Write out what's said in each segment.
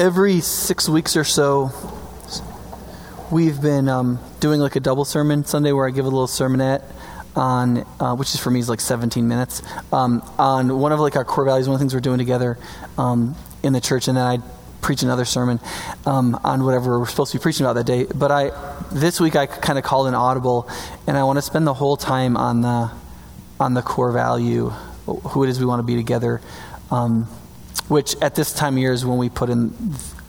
every six weeks or so, we've been um, doing like a double sermon Sunday where I give a little sermonette on, uh, which is for me is like 17 minutes, um, on one of like our core values, one of the things we're doing together um, in the church, and then I preach another sermon um, on whatever we're supposed to be preaching about that day. But I, this week I kind of called an audible, and I want to spend the whole time on the, on the core value, who it is we want to be together, um, which at this time of year is when we put in,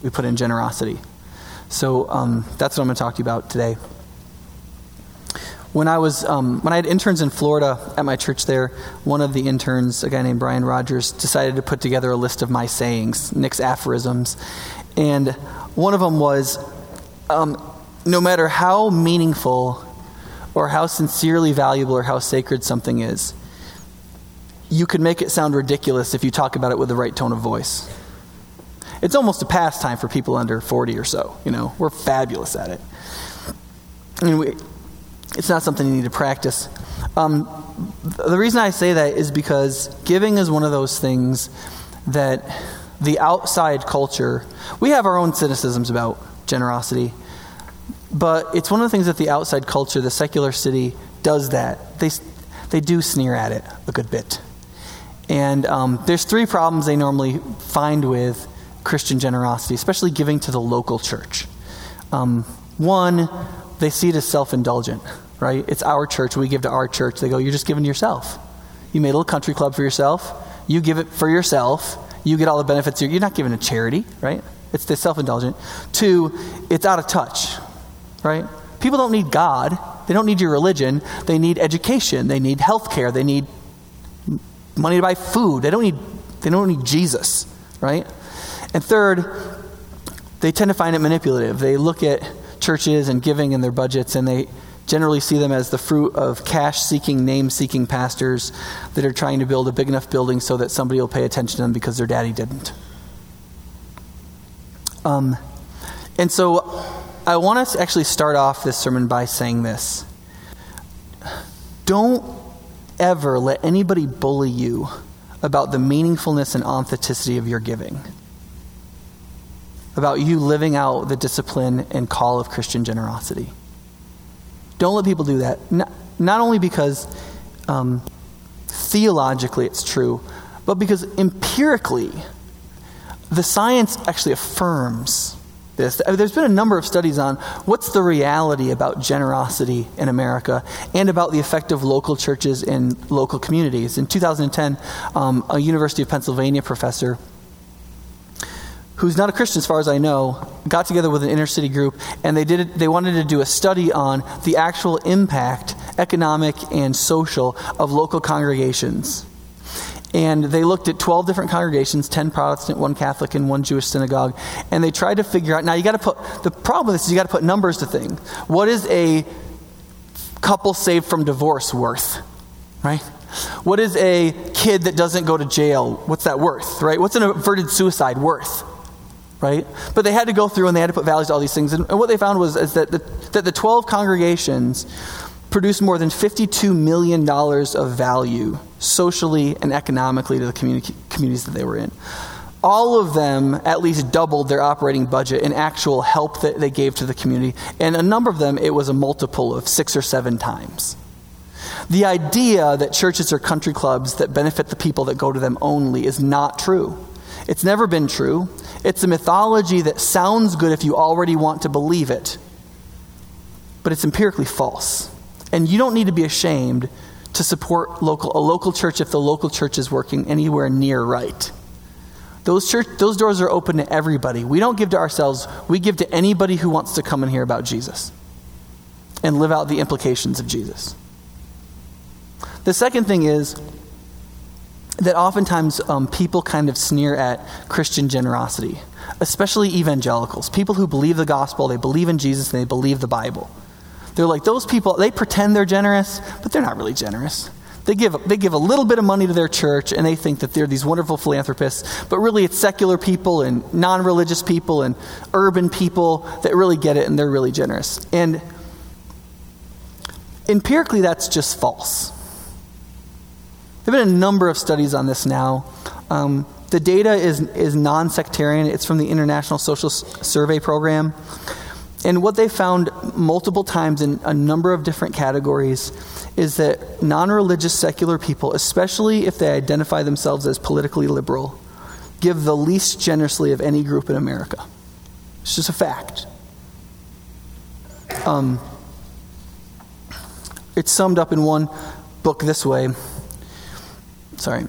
we put in generosity. So um, that's what I'm going to talk to you about today. When I was um, when I had interns in Florida at my church there, one of the interns, a guy named Brian Rogers, decided to put together a list of my sayings, Nick's aphorisms, and one of them was, um, no matter how meaningful or how sincerely valuable or how sacred something is, you can make it sound ridiculous if you talk about it with the right tone of voice. It's almost a pastime for people under 40 or so. You know, we're fabulous at it. And we, it's not something you need to practice. Um, the reason I say that is because giving is one of those things that the outside culture, we have our own cynicisms about generosity, but it's one of the things that the outside culture, the secular city, does that. They, they do sneer at it a good bit. And um, there's three problems they normally find with Christian generosity, especially giving to the local church. Um, one, they see it as self indulgent, right? It's our church. We give to our church. They go, You're just giving to yourself. You made a little country club for yourself. You give it for yourself. You get all the benefits. You're not giving to charity, right? It's the self indulgent. Two, it's out of touch, right? People don't need God. They don't need your religion. They need education. They need health care. They need money to buy food. They don't need, they don't need Jesus, right? And third, they tend to find it manipulative. They look at churches and giving and their budgets, and they generally see them as the fruit of cash seeking, name seeking pastors that are trying to build a big enough building so that somebody will pay attention to them because their daddy didn't. Um, and so I want to actually start off this sermon by saying this. Don't ever let anybody bully you about the meaningfulness and authenticity of your giving about you living out the discipline and call of Christian generosity. Don't let people do that. Not, not only because um, theologically it's true, but because empirically, the science actually affirms this. There's been a number of studies on what's the reality about generosity in America and about the effect of local churches in local communities. In 2010, um, a University of Pennsylvania professor who's not a Christian as far as I know, got together with an inner city group and they did they wanted to do a study on the actual impact, economic and social, of local congregations. And they looked at 12 different congregations 10 Protestant, one Catholic, and one Jewish synagogue. And they tried to figure out now, you got to put, the problem is you got to put numbers to things. What is a couple saved from divorce worth? Right? What is a kid that doesn't go to jail? What's that worth? Right? What's an averted suicide worth? right? But they had to go through and they had to put values to all these things. And, and what they found was is that the, that the 12 congregations produced more than $52 million of value socially and economically to the community, communities that they were in. All of them at least doubled their operating budget in actual help that they gave to the community. And a number of them, it was a multiple of six or seven times. The idea that churches are country clubs that benefit the people that go to them only is not true. It's never been true. It's a mythology that sounds good if you already want to believe it, but it's empirically false. And you don't need to be ashamed to support local, a local church if the local church is working anywhere near right. Those, church, those doors are open to everybody. We don't give to ourselves, we give to anybody who wants to come and hear about Jesus and live out the implications of Jesus. The second thing is, that oftentimes um, people kind of sneer at Christian generosity, especially evangelicals, people who believe the gospel, they believe in Jesus, and they believe the Bible. They're like, those people, they pretend they're generous, but they're not really generous. They give, they give a little bit of money to their church and they think that they're these wonderful philanthropists, but really it's secular people and non religious people and urban people that really get it and they're really generous. And empirically, that's just false. There have been a number of studies on this now. Um, The data is, is non sectarian, it's from the International Social Survey Program. And what they found multiple times in a number of different categories is that non religious secular people, especially if they identify themselves as politically liberal, give the least generously of any group in America. It's just a fact. Um, it's summed up in one book this way. Sorry.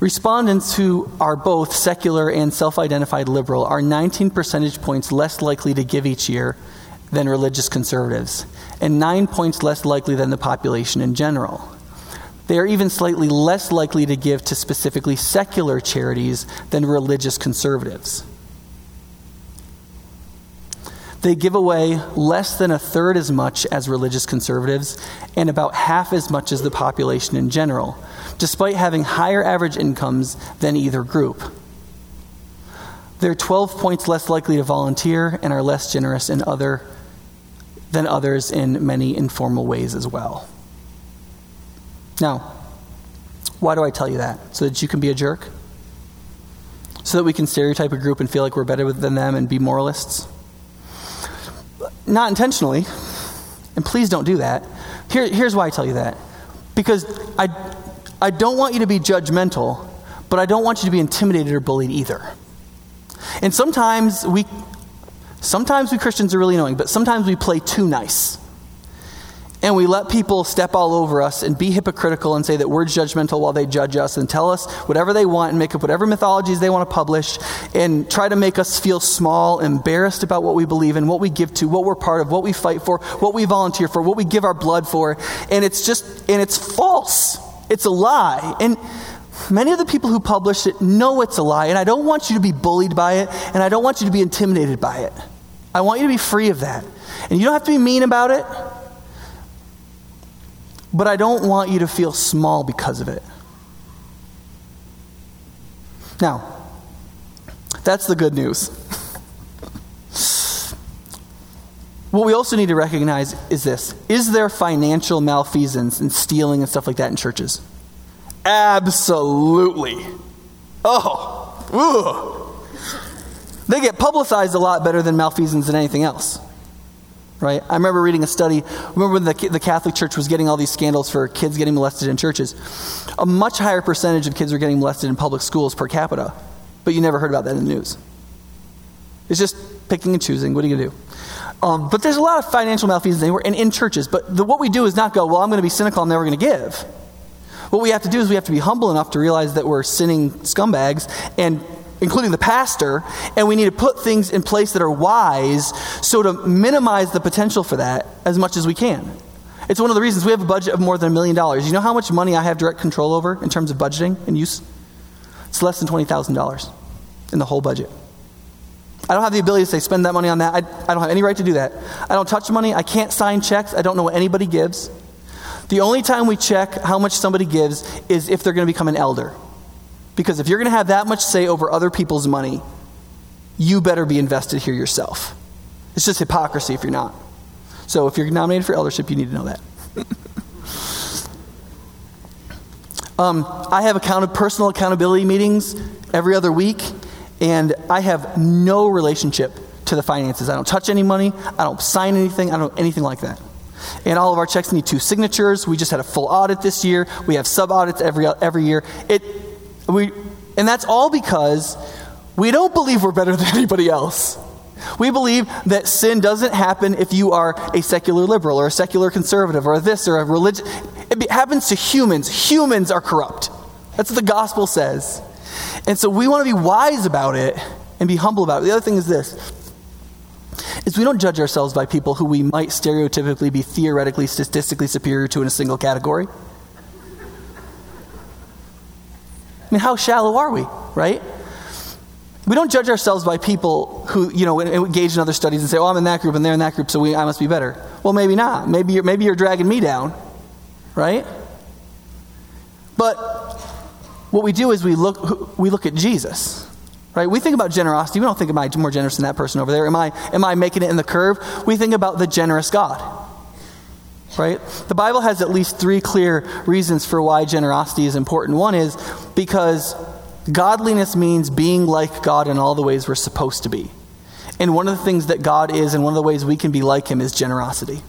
Respondents who are both secular and self identified liberal are 19 percentage points less likely to give each year than religious conservatives, and nine points less likely than the population in general. They are even slightly less likely to give to specifically secular charities than religious conservatives. They give away less than a third as much as religious conservatives and about half as much as the population in general, despite having higher average incomes than either group. They're 12 points less likely to volunteer and are less generous in other, than others in many informal ways as well. Now, why do I tell you that? So that you can be a jerk? So that we can stereotype a group and feel like we're better than them and be moralists? Not intentionally. And please don't do that. Here, here's why I tell you that. Because I, I don't want you to be judgmental, but I don't want you to be intimidated or bullied either. And sometimes we sometimes we Christians are really annoying, but sometimes we play too nice and we let people step all over us and be hypocritical and say that we're judgmental while they judge us and tell us whatever they want and make up whatever mythologies they want to publish and try to make us feel small, embarrassed about what we believe in, what we give to, what we're part of, what we fight for, what we volunteer for, what we give our blood for. And it's just, and it's false. It's a lie. And many of the people who publish it know it's a lie. And I don't want you to be bullied by it, and I don't want you to be intimidated by it. I want you to be free of that. And you don't have to be mean about it. But I don't want you to feel small because of it. Now, that's the good news. what we also need to recognize is this Is there financial malfeasance and stealing and stuff like that in churches? Absolutely. Oh. They get publicized a lot better than malfeasance and anything else right? I remember reading a study. Remember when the, the Catholic Church was getting all these scandals for kids getting molested in churches? A much higher percentage of kids were getting molested in public schools per capita, but you never heard about that in the news. It's just picking and choosing. What are you going to do? Um, but there's a lot of financial malfeasance anywhere and in churches. But the, what we do is not go, well, I'm going to be cynical, I'm never going to give. What we have to do is we have to be humble enough to realize that we're sinning scumbags and including the pastor, and we need to put things in place that are wise so to minimize the potential for that as much as we can. It's one of the reasons we have a budget of more than a million dollars. You know how much money I have direct control over in terms of budgeting and use? It's less than $20,000 in the whole budget. I don't have the ability to say, spend that money on that. I, I don't have any right to do that. I don't touch money. I can't sign checks. I don't know what anybody gives. The only time we check how much somebody gives is if they're going to become an elder. Because if you're going to have that much say over other people's money, you better be invested here yourself. It's just hypocrisy if you're not. So if you're nominated for eldership, you need to know that. um, I have account- personal accountability meetings every other week, and I have no relationship to the finances. I don't touch any money, I don't sign anything, I don't anything like that. And all of our checks need two signatures. We just had a full audit this year. We have sub audits every, every year. It, we, and that's all because we don't believe we're better than anybody else. We believe that sin doesn't happen if you are a secular liberal or a secular conservative or this or a religion. It happens to humans. Humans are corrupt. That's what the gospel says. And so we want to be wise about it and be humble about it. The other thing is this is we don't judge ourselves by people who we might stereotypically be theoretically statistically superior to in a single category. I mean, how shallow are we, right? We don't judge ourselves by people who, you know, engage in other studies and say, oh, I'm in that group and they're in that group, so we, I must be better. Well, maybe not. Maybe you're, maybe you're dragging me down, right? But what we do is we look, we look at Jesus, right? We think about generosity. We don't think, am I more generous than that person over there? Am I, am I making it in the curve? We think about the generous God. Right? The Bible has at least three clear reasons for why generosity is important. One is because godliness means being like God in all the ways we're supposed to be. And one of the things that God is, and one of the ways we can be like Him, is generosity.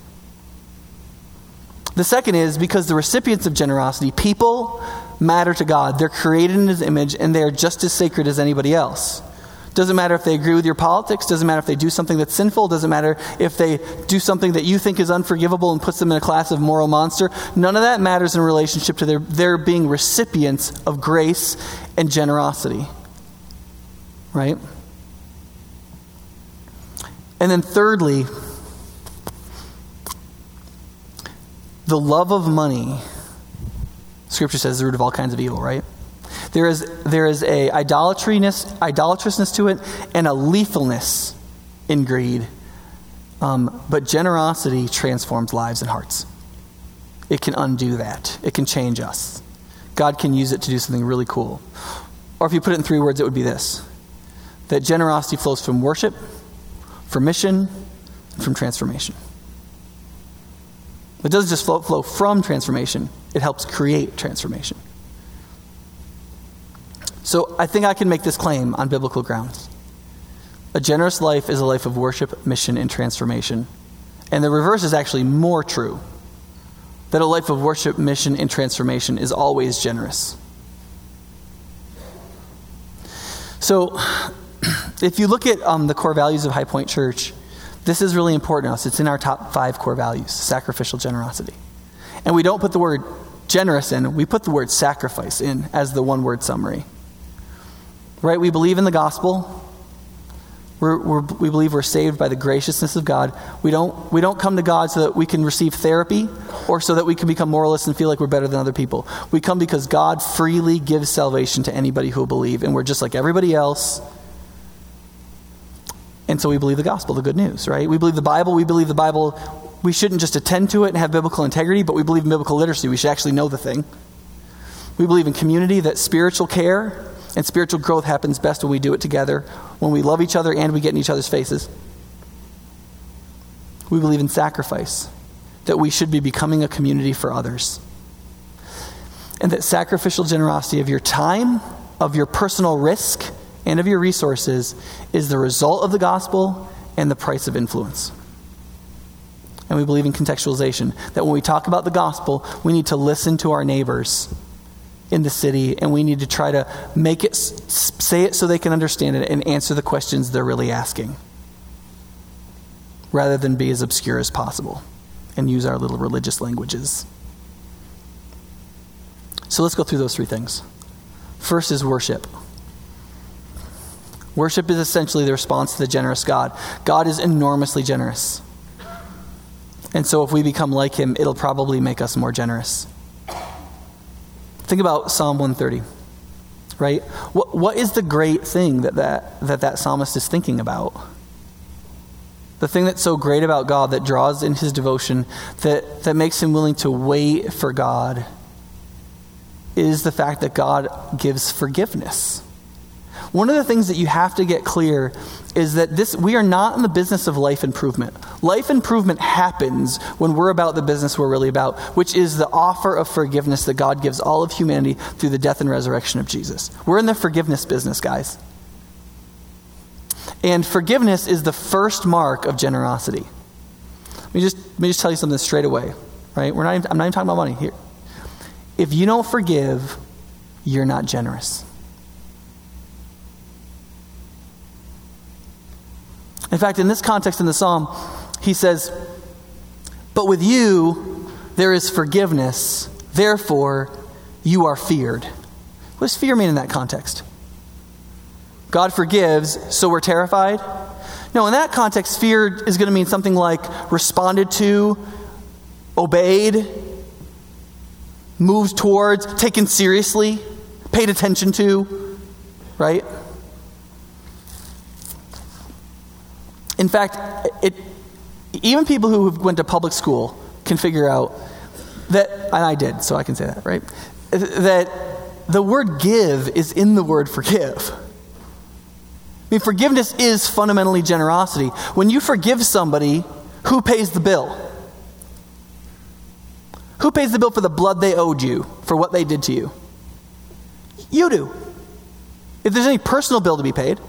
The second is because the recipients of generosity, people matter to God. They're created in His image, and they are just as sacred as anybody else. Doesn't matter if they agree with your politics, doesn't matter if they do something that's sinful, doesn't matter if they do something that you think is unforgivable and puts them in a class of moral monster. None of that matters in relationship to their, their being recipients of grace and generosity. Right? And then, thirdly, the love of money, Scripture says, is the root of all kinds of evil, right? There is, there is a idolatryness, idolatrousness to it and a lethalness in greed. Um, but generosity transforms lives and hearts. It can undo that, it can change us. God can use it to do something really cool. Or if you put it in three words, it would be this that generosity flows from worship, from mission, and from transformation. It doesn't just flow, flow from transformation, it helps create transformation. So I think I can make this claim on biblical grounds. A generous life is a life of worship, mission, and transformation. And the reverse is actually more true that a life of worship, mission, and transformation is always generous. So, if you look at um, the core values of High Point Church, this is really important to us. It's in our top five core values sacrificial generosity. And we don't put the word generous in, we put the word sacrifice in as the one word summary. Right? We believe in the gospel. We're, we're, we believe we're saved by the graciousness of God. We don't, we don't come to God so that we can receive therapy or so that we can become moralists and feel like we're better than other people. We come because God freely gives salvation to anybody who will believe, and we're just like everybody else. And so we believe the gospel, the good news, right? We believe the Bible. We believe the Bible. We shouldn't just attend to it and have biblical integrity, but we believe in biblical literacy. We should actually know the thing. We believe in community, that spiritual care and spiritual growth happens best when we do it together, when we love each other and we get in each other's faces. We believe in sacrifice, that we should be becoming a community for others. And that sacrificial generosity of your time, of your personal risk, and of your resources is the result of the gospel and the price of influence. And we believe in contextualization, that when we talk about the gospel, we need to listen to our neighbors in the city, and we need to try to make it, say it so they can understand it and answer the questions they're really asking, rather than be as obscure as possible and use our little religious languages. So let's go through those three things. First is worship. Worship is essentially the response to the generous God. God is enormously generous. And so if we become like him, it'll probably make us more generous. Think about Psalm 130, right? What, what is the great thing that that, that that psalmist is thinking about? The thing that's so great about God that draws in his devotion, that, that makes him willing to wait for God, is the fact that God gives forgiveness. One of the things that you have to get clear is that this we are not in the business of life improvement. Life improvement happens when we're about the business we're really about, which is the offer of forgiveness that God gives all of humanity through the death and resurrection of Jesus. We're in the forgiveness business, guys. And forgiveness is the first mark of generosity. Let me just, let me just tell you something straight away, right? We're not even, I'm not even talking about money here. If you don't forgive, you're not generous. In fact, in this context in the psalm, he says, But with you there is forgiveness, therefore you are feared. What does fear mean in that context? God forgives, so we're terrified? No, in that context, fear is going to mean something like responded to, obeyed, moved towards, taken seriously, paid attention to, right? In fact, it, even people who went to public school can figure out that, and I did, so I can say that, right? That the word give is in the word forgive. I mean, forgiveness is fundamentally generosity. When you forgive somebody, who pays the bill? Who pays the bill for the blood they owed you for what they did to you? You do. If there's any personal bill to be paid,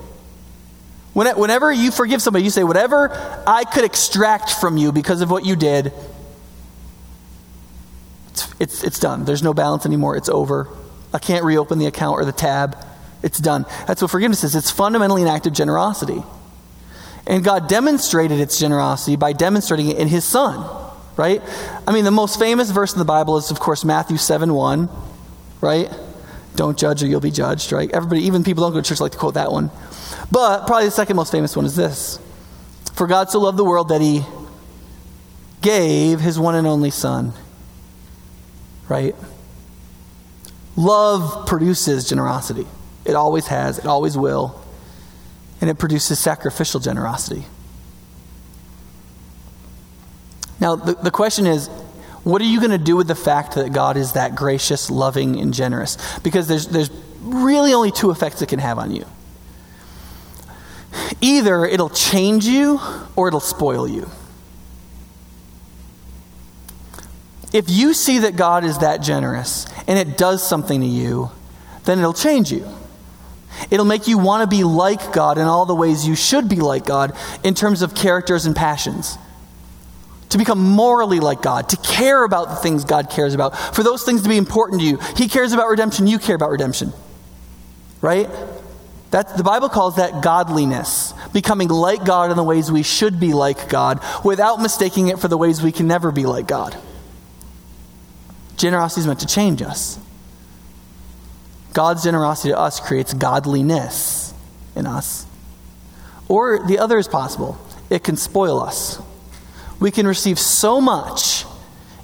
whenever you forgive somebody, you say, Whatever I could extract from you because of what you did, it's, it's, it's done. There's no balance anymore. It's over. I can't reopen the account or the tab. It's done. That's what forgiveness is. It's fundamentally an act of generosity. And God demonstrated its generosity by demonstrating it in His Son, right? I mean, the most famous verse in the Bible is, of course, Matthew 7 1, right? Don't judge or you'll be judged, right? Everybody, even people don't go to church, like to quote that one. But probably the second most famous one is this For God so loved the world that He gave His one and only Son, right? Love produces generosity. It always has, it always will. And it produces sacrificial generosity. Now, the, the question is what are you going to do with the fact that God is that gracious, loving, and generous? Because there's, there's really only two effects it can have on you. Either it'll change you or it'll spoil you. If you see that God is that generous and it does something to you, then it'll change you. It'll make you want to be like God in all the ways you should be like God in terms of characters and passions. To become morally like God, to care about the things God cares about, for those things to be important to you. He cares about redemption, you care about redemption. Right? That, the Bible calls that godliness, becoming like God in the ways we should be like God, without mistaking it for the ways we can never be like God. Generosity is meant to change us. God's generosity to us creates godliness in us. Or the other is possible it can spoil us. We can receive so much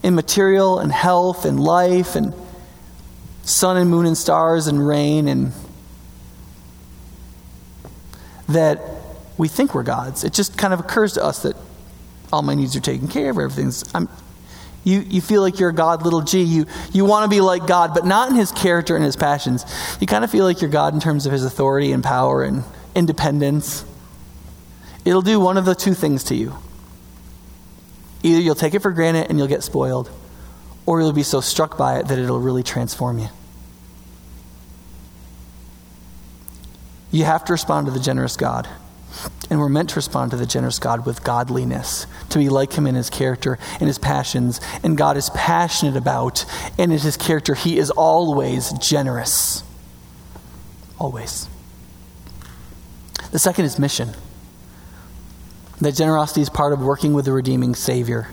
in material and health and life and sun and moon and stars and rain and that we think we're gods. It just kind of occurs to us that all my needs are taken care of, everything's I'm you, you feel like you're a God, little g. You, you want to be like God, but not in his character and his passions. You kind of feel like you're God in terms of his authority and power and independence. It'll do one of the two things to you. Either you'll take it for granted and you'll get spoiled, or you'll be so struck by it that it'll really transform you. You have to respond to the generous God. And we're meant to respond to the generous God with godliness, to be like him in his character and his passions. And God is passionate about, and in his character, he is always generous. Always. The second is mission. That generosity is part of working with the redeeming Savior.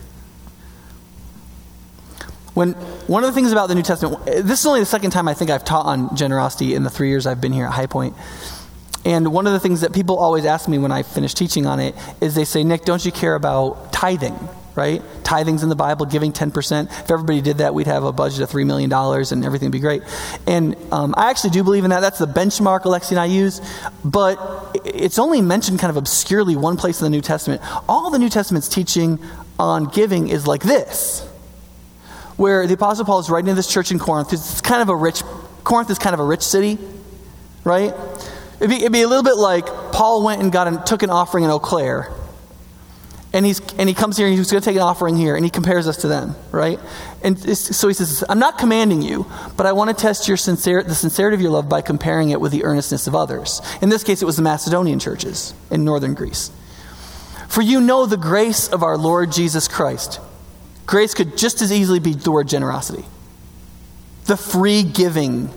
When one of the things about the New Testament, this is only the second time I think I've taught on generosity in the three years I've been here at High Point. And one of the things that people always ask me when I finish teaching on it is they say, Nick, don't you care about tithing? Right? Tithing's in the Bible, giving 10%. If everybody did that, we'd have a budget of $3 million and everything would be great. And um, I actually do believe in that. That's the benchmark Alexi and I use. But it's only mentioned kind of obscurely one place in the New Testament. All the New Testament's teaching on giving is like this, where the Apostle Paul is writing to this church in Corinth. It's kind of a rich, Corinth is kind of a rich city, right? It'd be, it'd be a little bit like Paul went and got and took an offering in Eau Claire. And, he's, and he comes here and he's going to take an offering here and he compares us to them, right? And so he says, I'm not commanding you, but I want to test your sincere, the sincerity of your love by comparing it with the earnestness of others. In this case, it was the Macedonian churches in northern Greece. For you know the grace of our Lord Jesus Christ. Grace could just as easily be the word generosity. The free giving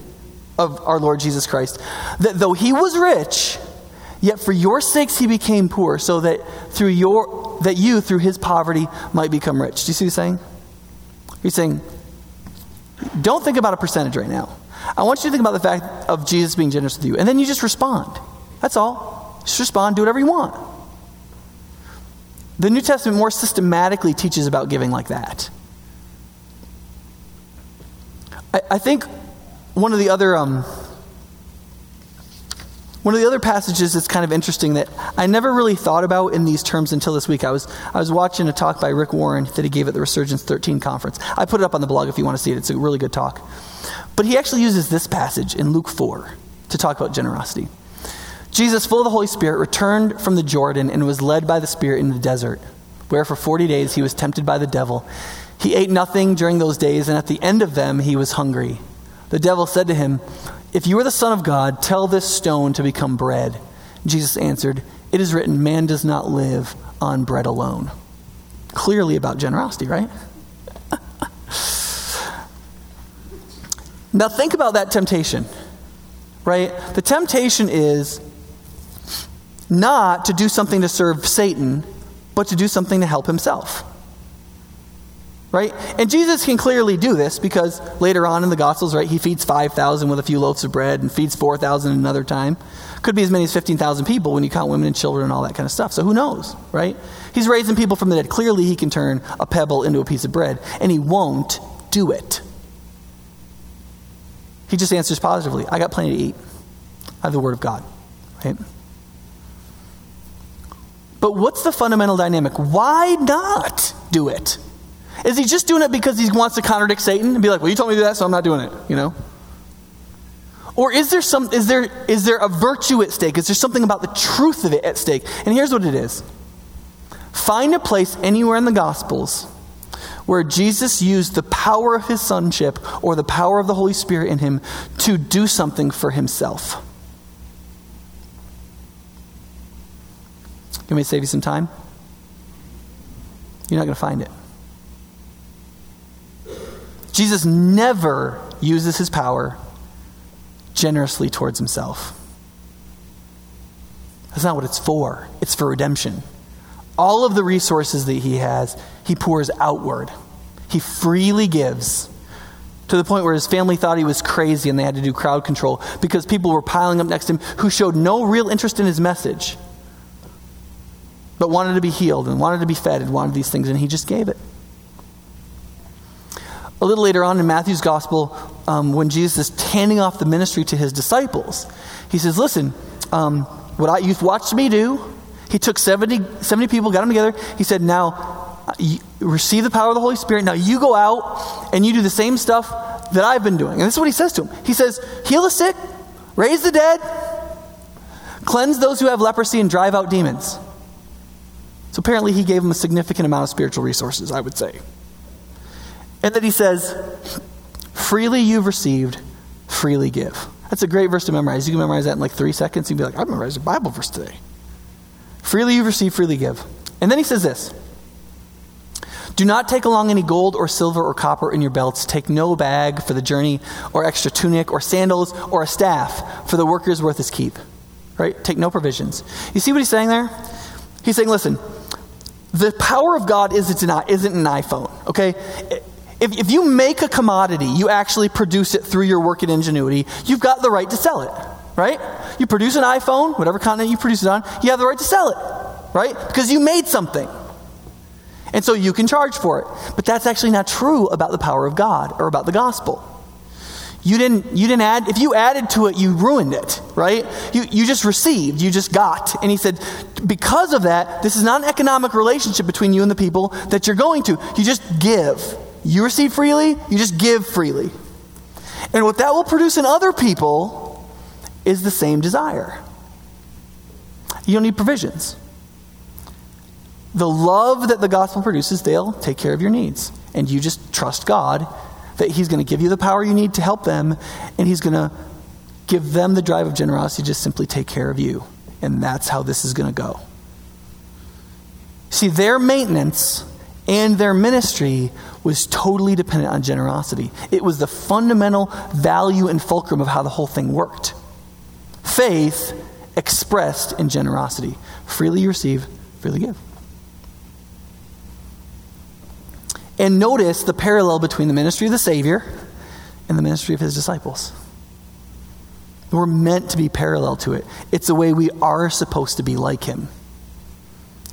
of our Lord Jesus Christ. That though he was rich, yet for your sakes he became poor, so that through your that you through his poverty might become rich. Do you see what he's saying? He's saying, don't think about a percentage right now. I want you to think about the fact of Jesus being generous with you. And then you just respond. That's all. Just respond, do whatever you want. The New Testament more systematically teaches about giving like that. I, I think one of the other um, one of the other passages that's kind of interesting that I never really thought about in these terms until this week. I was I was watching a talk by Rick Warren that he gave at the Resurgence 13 conference. I put it up on the blog if you want to see it. It's a really good talk. But he actually uses this passage in Luke 4 to talk about generosity. Jesus, full of the Holy Spirit, returned from the Jordan and was led by the Spirit in the desert, where for 40 days he was tempted by the devil. He ate nothing during those days, and at the end of them, he was hungry. The devil said to him, If you are the Son of God, tell this stone to become bread. Jesus answered, It is written, Man does not live on bread alone. Clearly about generosity, right? now think about that temptation, right? The temptation is not to do something to serve Satan, but to do something to help himself. Right? And Jesus can clearly do this because later on in the Gospels, right, he feeds 5,000 with a few loaves of bread and feeds 4,000 another time. Could be as many as 15,000 people when you count women and children and all that kind of stuff. So who knows, right? He's raising people from the dead. Clearly, he can turn a pebble into a piece of bread, and he won't do it. He just answers positively I got plenty to eat. I have the Word of God, right? But what's the fundamental dynamic? Why not do it? Is he just doing it because he wants to contradict Satan and be like, well, you told me to do that, so I'm not doing it, you know? Or is there some is there is there a virtue at stake? Is there something about the truth of it at stake? And here's what it is. Find a place anywhere in the gospels where Jesus used the power of his sonship or the power of the Holy Spirit in him to do something for himself. Me to save you some time? You're not going to find it. Jesus never uses his power generously towards himself. That's not what it's for. It's for redemption. All of the resources that he has, he pours outward. He freely gives to the point where his family thought he was crazy and they had to do crowd control because people were piling up next to him who showed no real interest in his message, but wanted to be healed and wanted to be fed and wanted these things, and he just gave it. A little later on in Matthew's gospel, um, when Jesus is handing off the ministry to his disciples, he says, Listen, um, what I, you've watched me do, he took 70, 70 people, got them together. He said, Now, receive the power of the Holy Spirit. Now you go out and you do the same stuff that I've been doing. And this is what he says to him. He says, Heal the sick, raise the dead, cleanse those who have leprosy, and drive out demons. So apparently, he gave them a significant amount of spiritual resources, I would say. And then he says, Freely you've received, freely give. That's a great verse to memorize. You can memorize that in like three seconds. You can be like, I memorized a Bible verse today. Freely you've received, freely give. And then he says this Do not take along any gold or silver or copper in your belts. Take no bag for the journey, or extra tunic, or sandals, or a staff, for the worker's worth is keep. Right? Take no provisions. You see what he's saying there? He's saying, listen, the power of God isn't an, isn't an iPhone, okay? If, if you make a commodity, you actually produce it through your work and ingenuity, you've got the right to sell it, right? You produce an iPhone, whatever continent you produce it on, you have the right to sell it, right? Because you made something. And so you can charge for it. But that's actually not true about the power of God or about the gospel. You didn't, you didn't add, if you added to it, you ruined it, right? You, you just received, you just got. And he said, because of that, this is not an economic relationship between you and the people that you're going to. You just give. You receive freely, you just give freely. And what that will produce in other people is the same desire. You don't need provisions. The love that the gospel produces, they'll take care of your needs. And you just trust God that He's going to give you the power you need to help them, and He's going to give them the drive of generosity to just simply take care of you. And that's how this is going to go. See, their maintenance and their ministry was totally dependent on generosity. It was the fundamental value and fulcrum of how the whole thing worked. Faith expressed in generosity. Freely receive, freely give. And notice the parallel between the ministry of the Savior and the ministry of his disciples. We're meant to be parallel to it. It's the way we are supposed to be like him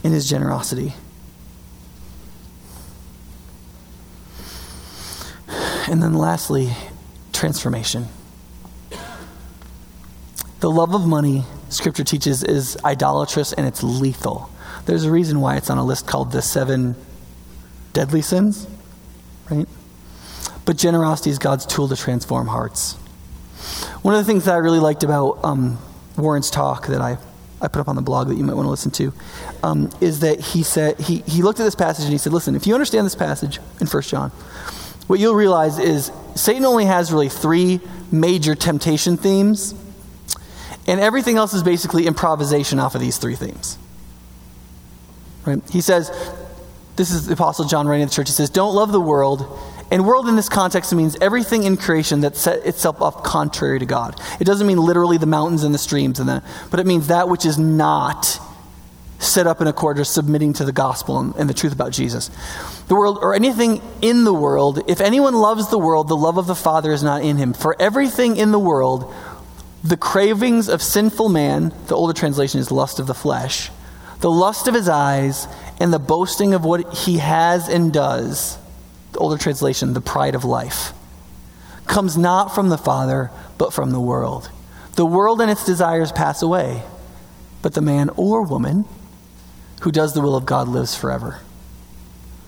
in his generosity. And then lastly, transformation. The love of money, scripture teaches, is idolatrous and it's lethal. There's a reason why it's on a list called the seven deadly sins, right? But generosity is God's tool to transform hearts. One of the things that I really liked about um, Warren's talk that I, I put up on the blog that you might want to listen to, um, is that he said he, he looked at this passage and he said, "Listen, if you understand this passage in 1 John, what you'll realize is Satan only has really three major temptation themes, and everything else is basically improvisation off of these three themes." Right? He says, "This is the Apostle John writing to the church. He says, don't love the world." And world in this context means everything in creation that set itself up contrary to God. It doesn't mean literally the mountains and the streams and that, but it means that which is not set up in accord or submitting to the gospel and, and the truth about Jesus. The world or anything in the world, if anyone loves the world, the love of the Father is not in him. For everything in the world, the cravings of sinful man, the older translation is lust of the flesh, the lust of his eyes, and the boasting of what he has and does the older translation, the pride of life, comes not from the Father, but from the world. The world and its desires pass away, but the man or woman who does the will of God lives forever.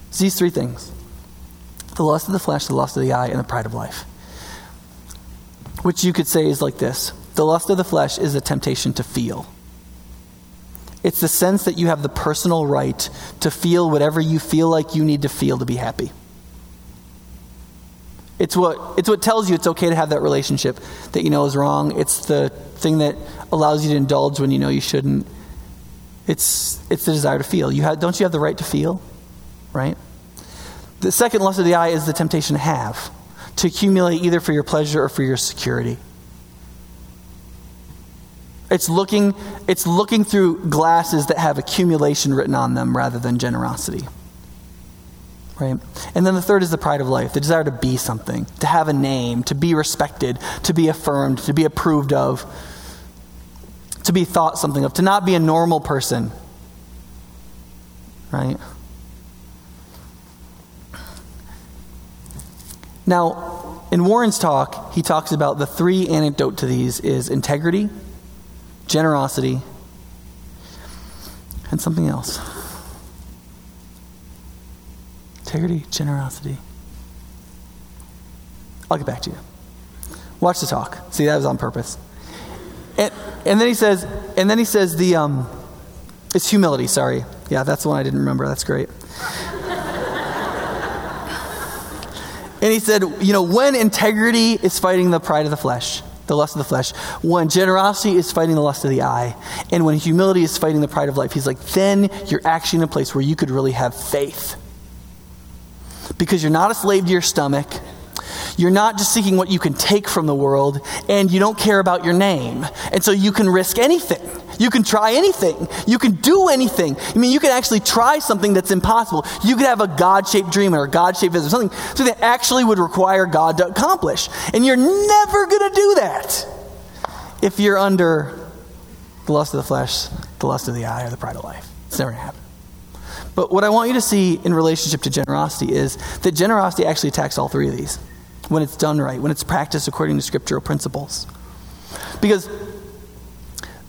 It's these three things the lust of the flesh, the lust of the eye, and the pride of life. Which you could say is like this the lust of the flesh is a temptation to feel. It's the sense that you have the personal right to feel whatever you feel like you need to feel to be happy. It's what, it's what tells you it's okay to have that relationship that you know is wrong. It's the thing that allows you to indulge when you know you shouldn't. It's, it's the desire to feel. You have, don't you have the right to feel? Right? The second lust of the eye is the temptation to have, to accumulate either for your pleasure or for your security. It's looking, it's looking through glasses that have accumulation written on them rather than generosity. Right? And then the third is the pride of life, the desire to be something, to have a name, to be respected, to be affirmed, to be approved of, to be thought something of, to not be a normal person. Right? Now, in Warren's talk, he talks about the three antidote to these is integrity, generosity, and something else. Integrity, generosity. I'll get back to you. Watch the talk. See, that was on purpose. And, then he says, and then he says the um, it's humility. Sorry, yeah, that's the one I didn't remember. That's great. and he said, you know, when integrity is fighting the pride of the flesh, the lust of the flesh, when generosity is fighting the lust of the eye, and when humility is fighting the pride of life, he's like, then you're actually in a place where you could really have faith because you're not a slave to your stomach. You're not just seeking what you can take from the world, and you don't care about your name. And so you can risk anything. You can try anything. You can do anything. I mean, you can actually try something that's impossible. You could have a God shaped dream or a God shaped vision, something, something that actually would require God to accomplish. And you're never going to do that if you're under the lust of the flesh, the lust of the eye, or the pride of life. It's never going to happen. But what I want you to see in relationship to generosity is that generosity actually attacks all three of these when it's done right, when it's practiced according to scriptural principles. Because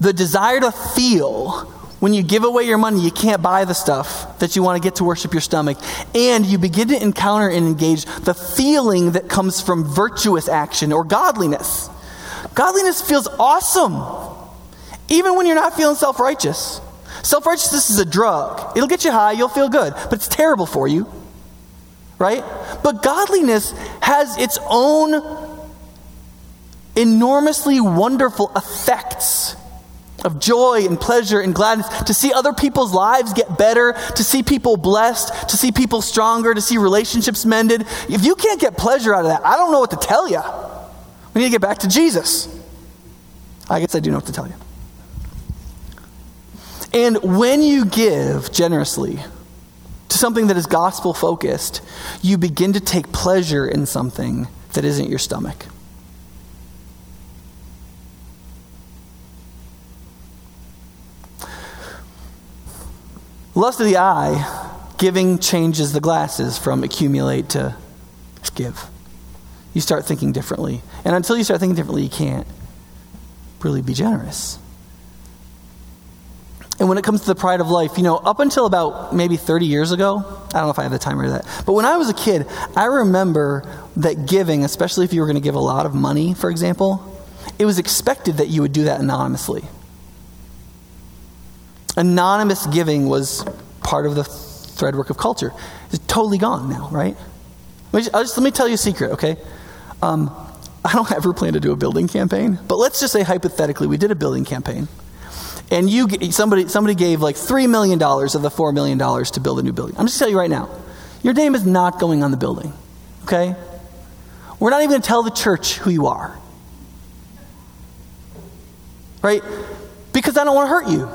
the desire to feel when you give away your money, you can't buy the stuff that you want to get to worship your stomach. And you begin to encounter and engage the feeling that comes from virtuous action or godliness. Godliness feels awesome, even when you're not feeling self righteous. Self righteousness is a drug. It'll get you high, you'll feel good, but it's terrible for you. Right? But godliness has its own enormously wonderful effects of joy and pleasure and gladness, to see other people's lives get better, to see people blessed, to see people stronger, to see relationships mended. If you can't get pleasure out of that, I don't know what to tell you. We need to get back to Jesus. I guess I do know what to tell you. And when you give generously to something that is gospel focused, you begin to take pleasure in something that isn't your stomach. Lust of the eye, giving changes the glasses from accumulate to give. You start thinking differently. And until you start thinking differently, you can't really be generous. And when it comes to the pride of life, you know, up until about maybe 30 years ago, I don't know if I have the timer of that, but when I was a kid, I remember that giving, especially if you were going to give a lot of money, for example, it was expected that you would do that anonymously. Anonymous giving was part of the thread work of culture. It's totally gone now, right? Let me, just, let me tell you a secret, okay? Um, I don't ever plan to do a building campaign, but let's just say hypothetically we did a building campaign. And you, somebody, somebody gave like $3 million of the $4 million to build a new building. I'm just telling you right now, your name is not going on the building, okay? We're not even going to tell the church who you are. Right? Because I don't want to hurt you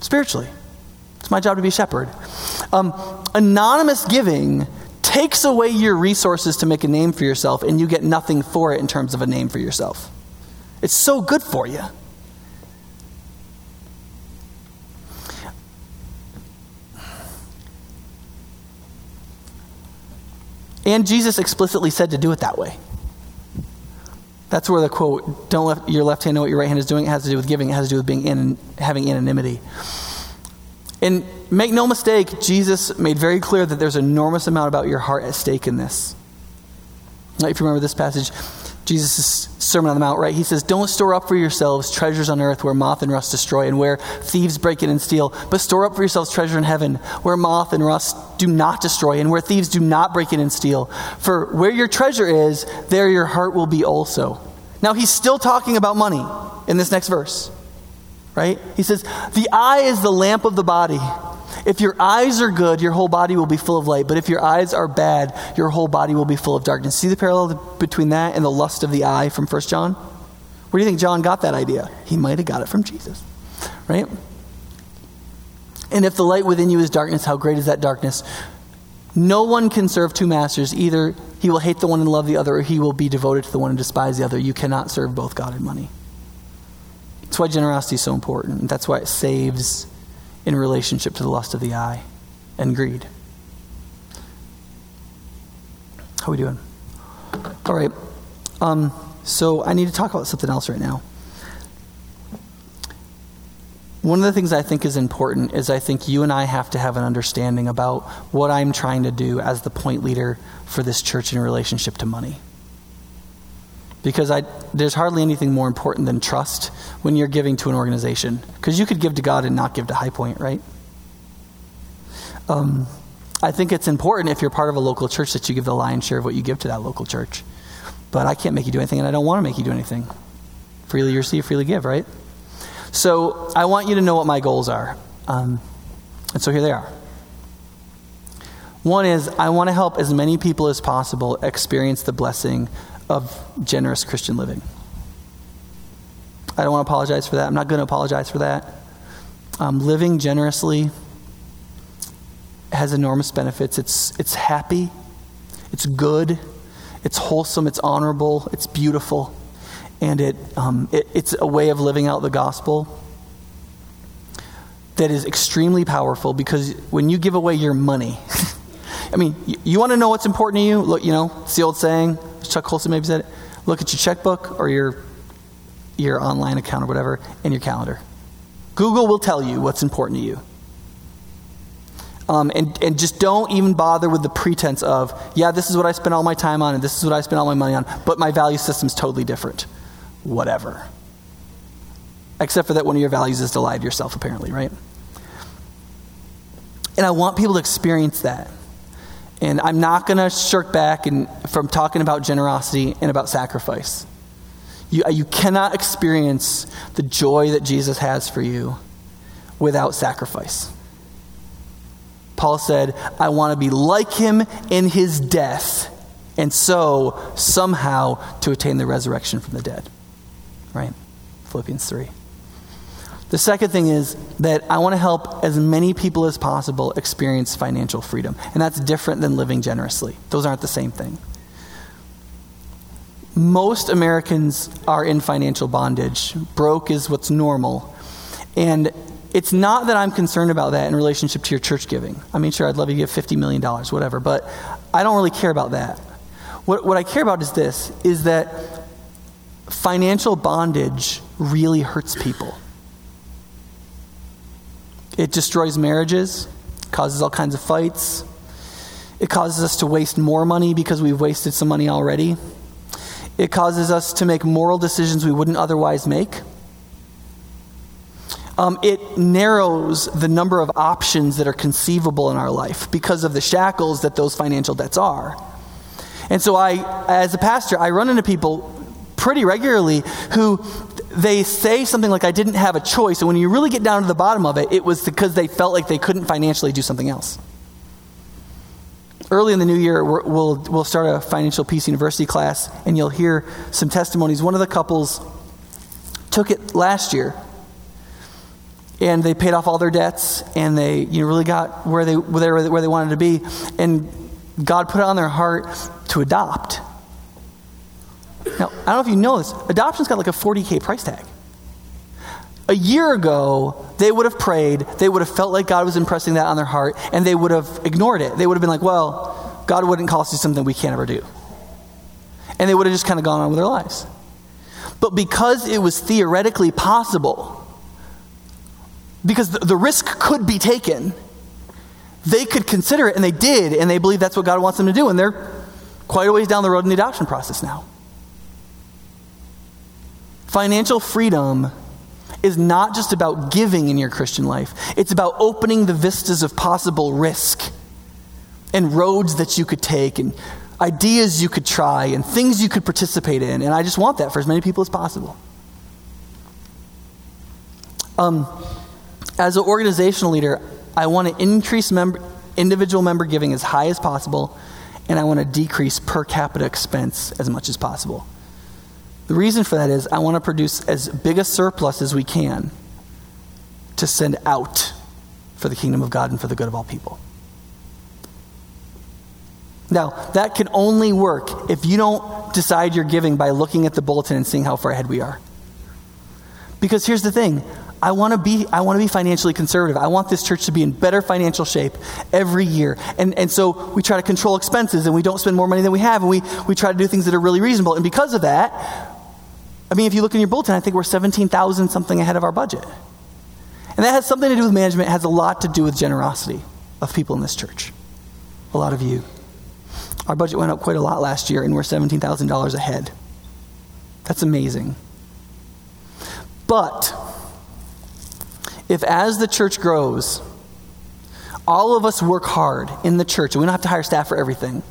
spiritually. It's my job to be a shepherd. Um, anonymous giving takes away your resources to make a name for yourself, and you get nothing for it in terms of a name for yourself. It's so good for you. And Jesus explicitly said to do it that way. That's where the quote, don't let your left hand know what your right hand is doing, it has to do with giving, it has to do with being in, having anonymity. And make no mistake, Jesus made very clear that there's an enormous amount about your heart at stake in this. If you remember this passage, Jesus' Sermon on the Mount, right? He says, Don't store up for yourselves treasures on earth where moth and rust destroy and where thieves break in and steal, but store up for yourselves treasure in heaven where moth and rust do not destroy and where thieves do not break in and steal. For where your treasure is, there your heart will be also. Now, he's still talking about money in this next verse, right? He says, The eye is the lamp of the body. If your eyes are good, your whole body will be full of light. But if your eyes are bad, your whole body will be full of darkness. See the parallel between that and the lust of the eye from 1 John? Where do you think John got that idea? He might have got it from Jesus, right? And if the light within you is darkness, how great is that darkness? No one can serve two masters. Either he will hate the one and love the other, or he will be devoted to the one and despise the other. You cannot serve both God and money. That's why generosity is so important. That's why it saves in relationship to the lust of the eye and greed. How are we doing? All right. Um, so I need to talk about something else right now. One of the things I think is important is I think you and I have to have an understanding about what I'm trying to do as the point leader for this church in relationship to money. Because I, there's hardly anything more important than trust when you're giving to an organization. Because you could give to God and not give to High Point, right? Um, I think it's important if you're part of a local church that you give the lion's share of what you give to that local church. But I can't make you do anything, and I don't want to make you do anything. Freely receive, freely give, right? So I want you to know what my goals are. Um, and so here they are. One is I want to help as many people as possible experience the blessing of generous Christian living. I don't want to apologize for that. I'm not going to apologize for that. Um, living generously has enormous benefits. It's, it's happy, it's good, it's wholesome, it's honorable, it's beautiful, and it, um, it, it's a way of living out the gospel that is extremely powerful because when you give away your money, I mean, you, you want to know what's important to you? Look, you know, it's the old saying, Chuck Colson maybe said it. Look at your checkbook or your, your online account or whatever and your calendar. Google will tell you what's important to you. Um, and, and just don't even bother with the pretense of, yeah, this is what I spend all my time on and this is what I spend all my money on, but my value system is totally different. Whatever. Except for that one of your values is to lie to yourself, apparently, right? And I want people to experience that. And I'm not going to shirk back from talking about generosity and about sacrifice. You, you cannot experience the joy that Jesus has for you without sacrifice. Paul said, I want to be like him in his death, and so somehow to attain the resurrection from the dead. Right? Philippians 3. The second thing is that I want to help as many people as possible experience financial freedom. And that's different than living generously. Those aren't the same thing. Most Americans are in financial bondage. Broke is what's normal. And it's not that I'm concerned about that in relationship to your church giving. I mean, sure, I'd love you to give $50 million, whatever, but I don't really care about that. What, what I care about is this is that financial bondage really hurts people. It destroys marriages, causes all kinds of fights. It causes us to waste more money because we've wasted some money already. It causes us to make moral decisions we wouldn't otherwise make. um, it narrows the number of options that are conceivable in our life because of the shackles that those financial debts are. And so, I, as a pastor, I run into people pretty regularly who they say something like, I didn't have a choice. And when you really get down to the bottom of it, it was because they felt like they couldn't financially do something else. Early in the new year, we will we'll start a Financial Peace University class, and you'll hear some testimonies. One of the couples took it last year, and they paid off all their debts, and they you know, really got where they, where, they, where they wanted to be. And God put it on their heart to adopt. Now, I don't know if you know this, adoption's got like a 40K price tag. A year ago, they would have prayed, they would have felt like God was impressing that on their heart, and they would have ignored it. They would have been like, well, God wouldn't call us to something we can't ever do. And they would have just kind of gone on with their lives. But because it was theoretically possible, because the, the risk could be taken, they could consider it, and they did, and they believe that's what God wants them to do, and they're quite a ways down the road in the adoption process now. Financial freedom is not just about giving in your Christian life, it's about opening the vistas of possible risk and roads that you could take and ideas you could try and things you could participate in. And I just want that for as many people as possible. Um, as an organizational leader, I want to increase member, individual member giving as high as possible, and I want to decrease per capita expense as much as possible. The reason for that is I want to produce as big a surplus as we can to send out for the kingdom of God and for the good of all people. Now, that can only work if you don't decide you're giving by looking at the bulletin and seeing how far ahead we are. Because here's the thing I want to be I want to be financially conservative. I want this church to be in better financial shape every year. And and so we try to control expenses and we don't spend more money than we have and we we try to do things that are really reasonable. And because of that, I mean, if you look in your bulletin, I think we're 17,000 something ahead of our budget. And that has something to do with management, it has a lot to do with generosity of people in this church. A lot of you. Our budget went up quite a lot last year, and we're $17,000 ahead. That's amazing. But if as the church grows, all of us work hard in the church, and we don't have to hire staff for everything,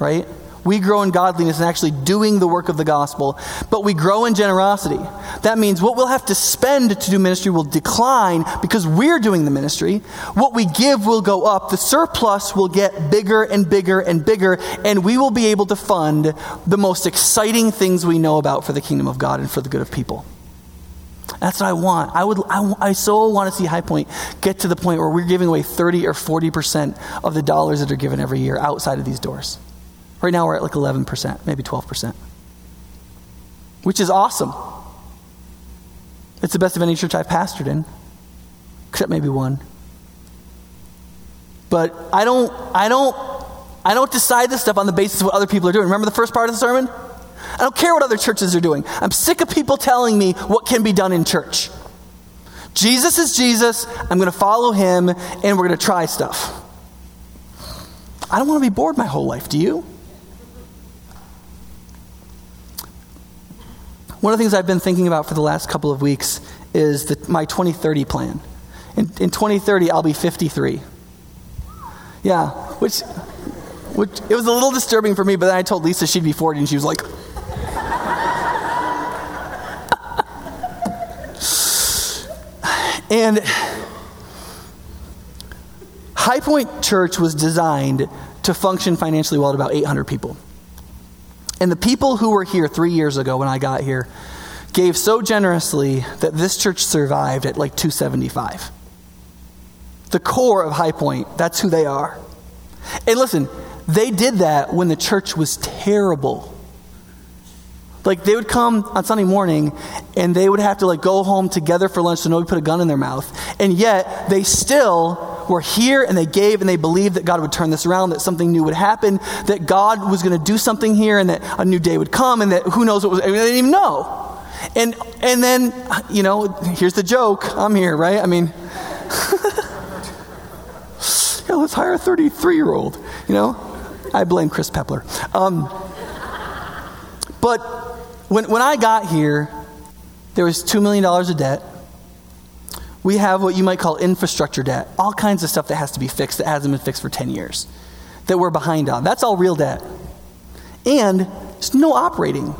right? We grow in godliness and actually doing the work of the gospel, but we grow in generosity. That means what we'll have to spend to do ministry will decline because we're doing the ministry. What we give will go up. The surplus will get bigger and bigger and bigger, and we will be able to fund the most exciting things we know about for the kingdom of God and for the good of people. That's what I want. I would. I, I, so want to see High Point get to the point where we're giving away 30 or 40 percent of the dollars that are given every year outside of these doors. Right now we're at like 11%, maybe 12%, which is awesome. It's the best of any church I've pastored in, except maybe one. But I don't, I don't, I don't decide this stuff on the basis of what other people are doing. Remember the first part of the sermon? I don't care what other churches are doing. I'm sick of people telling me what can be done in church. Jesus is Jesus. I'm going to follow him, and we're going to try stuff. I don't want to be bored my whole life. Do you? One of the things I've been thinking about for the last couple of weeks is the, my 2030 plan. In, in 2030, I'll be 53. Yeah, which, which it was a little disturbing for me, but then I told Lisa she'd be 40, and she was like, and High Point Church was designed to function financially well at about 800 people. And the people who were here three years ago when I got here gave so generously that this church survived at like 275. The core of High Point, that's who they are. And listen, they did that when the church was terrible. Like they would come on Sunday morning and they would have to like go home together for lunch so nobody put a gun in their mouth. And yet they still were here and they gave and they believed that God would turn this around, that something new would happen, that God was going to do something here and that a new day would come and that who knows what was, I mean, they didn't even know. And, and then, you know, here's the joke. I'm here, right? I mean, yeah, let's hire a 33 year old, you know? I blame Chris Pepler. Um, but when, when I got here, there was $2 million of debt. We have what you might call infrastructure debt, all kinds of stuff that has to be fixed that hasn't been fixed for 10 years, that we're behind on. That's all real debt. And there's no operating.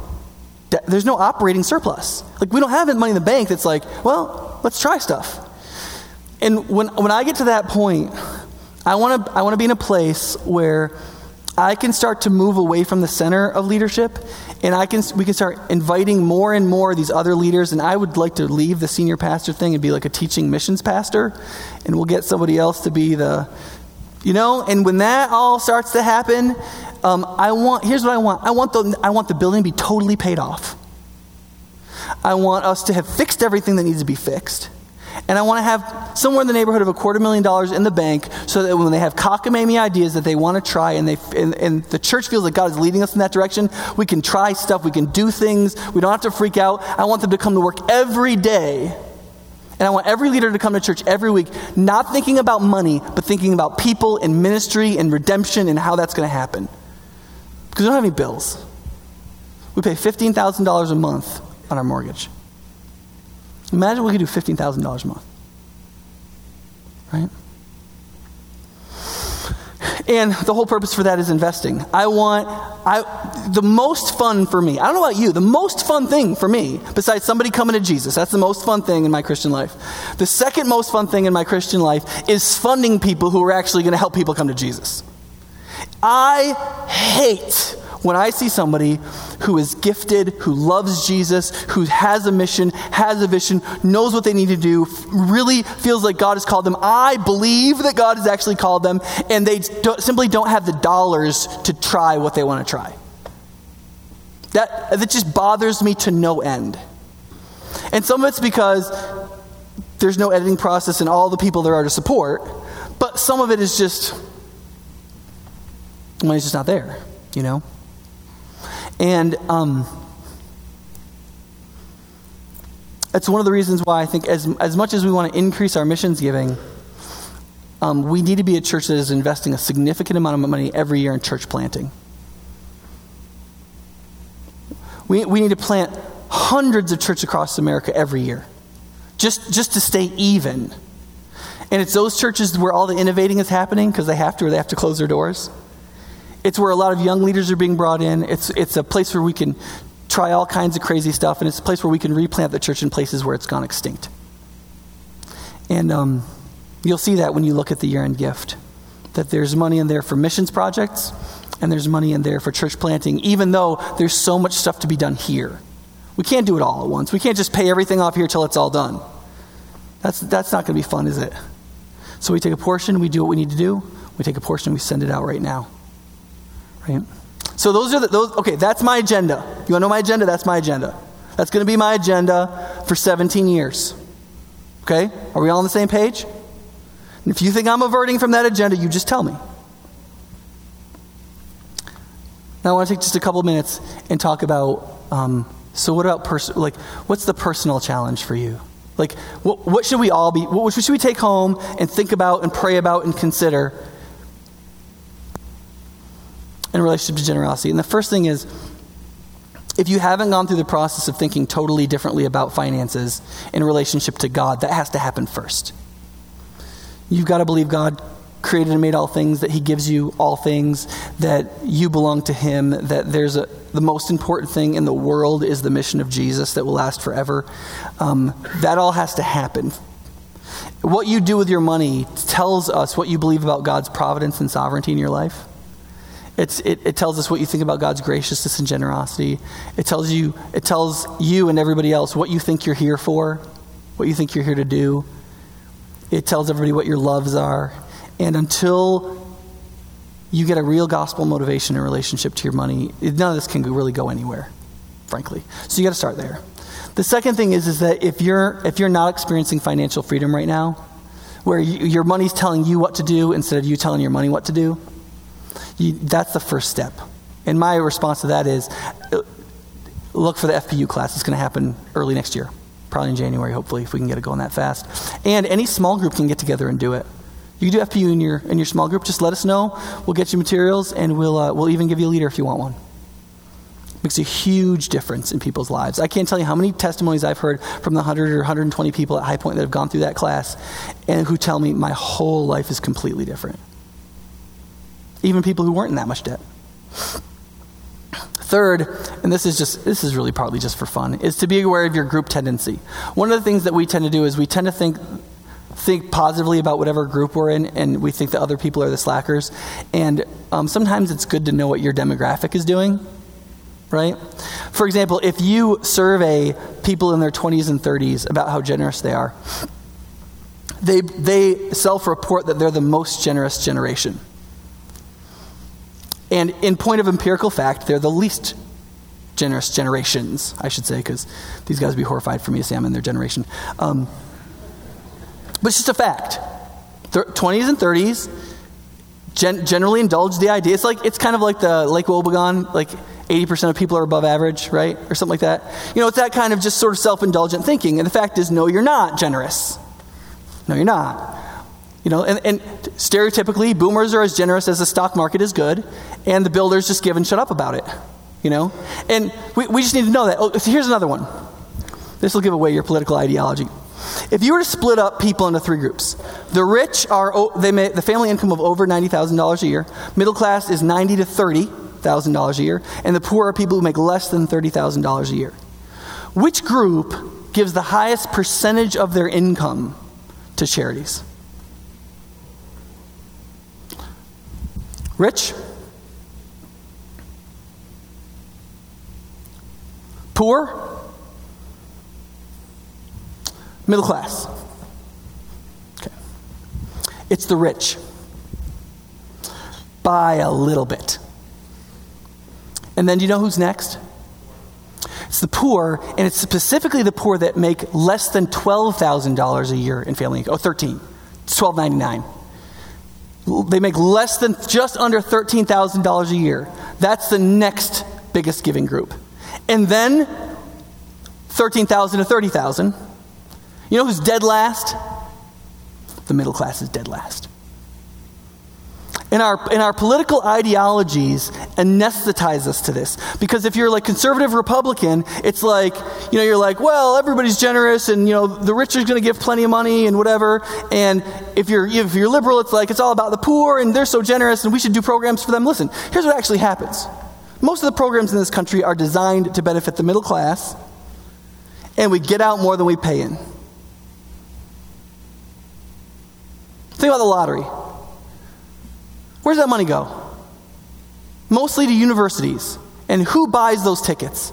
There's no operating surplus. Like, we don't have money in the bank that's like, well, let's try stuff. And when, when I get to that point, I want to I want to be in a place where I can start to move away from the center of leadership and I can we can start inviting more and more of these other leaders and I would like to leave the senior pastor thing and be like a teaching missions pastor and we'll get somebody else to be the you know and when that all starts to happen um, I want here's what I want. I want the I want the building to be totally paid off. I want us to have fixed everything that needs to be fixed and I want to have somewhere in the neighborhood of a quarter million dollars in the bank so that when they have cockamamie ideas that they want to try and, they, and, and the church feels that God is leading us in that direction, we can try stuff, we can do things, we don't have to freak out. I want them to come to work every day. And I want every leader to come to church every week, not thinking about money, but thinking about people and ministry and redemption and how that's going to happen. Because we don't have any bills. We pay $15,000 a month on our mortgage. Imagine we could do $15,000 a month. Right? And the whole purpose for that is investing. I want, I, the most fun for me, I don't know about you, the most fun thing for me, besides somebody coming to Jesus, that's the most fun thing in my Christian life. The second most fun thing in my Christian life is funding people who are actually going to help people come to Jesus. I hate when I see somebody who is gifted, who loves Jesus, who has a mission, has a vision, knows what they need to do, really feels like God has called them, I believe that God has actually called them, and they don't, simply don't have the dollars to try what they want to try. That, that just bothers me to no end. And some of it's because there's no editing process and all the people there are to support, but some of it is just money's just not there, you know? And um, that's one of the reasons why I think, as, as much as we want to increase our missions giving, um, we need to be a church that is investing a significant amount of money every year in church planting. We, we need to plant hundreds of churches across America every year just, just to stay even. And it's those churches where all the innovating is happening because they have to or they have to close their doors. It's where a lot of young leaders are being brought in. It's, it's a place where we can try all kinds of crazy stuff, and it's a place where we can replant the church in places where it's gone extinct. And um, you'll see that when you look at the year end gift, that there's money in there for missions projects, and there's money in there for church planting, even though there's so much stuff to be done here. We can't do it all at once. We can't just pay everything off here till it's all done. That's, that's not going to be fun, is it? So we take a portion, we do what we need to do. We take a portion, we send it out right now. Right? So those are the, those, okay, that's my agenda. You want to know my agenda? That's my agenda. That's going to be my agenda for 17 years. Okay? Are we all on the same page? And if you think I'm averting from that agenda, you just tell me. Now I want to take just a couple minutes and talk about. Um, so what about person? Like, what's the personal challenge for you? Like, what, what should we all be? What should we take home and think about and pray about and consider in relationship to generosity. And the first thing is if you haven't gone through the process of thinking totally differently about finances in relationship to God, that has to happen first. You've got to believe God created and made all things, that He gives you all things, that you belong to Him, that there's a, the most important thing in the world is the mission of Jesus that will last forever. Um, that all has to happen. What you do with your money tells us what you believe about God's providence and sovereignty in your life. It's, it, it tells us what you think about God's graciousness and generosity. It tells you, it tells you and everybody else what you think you're here for, what you think you're here to do. It tells everybody what your loves are. And until you get a real gospel motivation in relationship to your money, none of this can really go anywhere, frankly. So you got to start there. The second thing is, is that if you're, if you're not experiencing financial freedom right now, where you, your money's telling you what to do instead of you telling your money what to do, you, that's the first step. And my response to that is look for the FPU class. It's going to happen early next year, probably in January, hopefully, if we can get it going that fast. And any small group can get together and do it. You can do FPU in your, in your small group. Just let us know. We'll get you materials, and we'll, uh, we'll even give you a leader if you want one. makes a huge difference in people's lives. I can't tell you how many testimonies I've heard from the 100 or 120 people at High Point that have gone through that class and who tell me my whole life is completely different. Even people who weren't in that much debt. Third, and this is just this is really partly just for fun, is to be aware of your group tendency. One of the things that we tend to do is we tend to think think positively about whatever group we're in, and we think that other people are the slackers. And um, sometimes it's good to know what your demographic is doing, right? For example, if you survey people in their 20s and 30s about how generous they are, they, they self report that they're the most generous generation. And in point of empirical fact, they're the least generous generations, I should say, because these guys would be horrified for me to say I'm in their generation. Um, but it's just a fact. 20s and 30s gen- generally indulge the idea. It's like it's kind of like the Lake Wobegon, like 80% of people are above average, right? Or something like that. You know, it's that kind of just sort of self indulgent thinking. And the fact is, no, you're not generous. No, you're not. You know, and, and, stereotypically, boomers are as generous as the stock market is good, and the builders just give and shut up about it. You know? And we, we just need to know that. Oh, here's another one. This will give away your political ideology. If you were to split up people into three groups, the rich are they may, the family income of over ninety thousand dollars a year. Middle class is ninety to thirty thousand dollars a year, and the poor are people who make less than thirty thousand dollars a year. Which group gives the highest percentage of their income to charities? Rich? Poor? Middle class? Okay. It's the rich. By a little bit. And then do you know who's next? It's the poor, and it's specifically the poor that make less than $12,000 a year in family income. Oh, 13. It's 1299 they make less than just under $13,000 a year. That's the next biggest giving group. And then 13,000 to 30,000. You know who's dead last? The middle class is dead last. In our, in our political ideologies anesthetize us to this. Because if you're like conservative Republican, it's like, you know, you're like, well, everybody's generous and, you know, the rich are going to give plenty of money and whatever. And if you're, if you're liberal, it's like, it's all about the poor and they're so generous and we should do programs for them. Listen, here's what actually happens. Most of the programs in this country are designed to benefit the middle class, and we get out more than we pay in. Think about the lottery. Where does that money go? Mostly to universities. And who buys those tickets?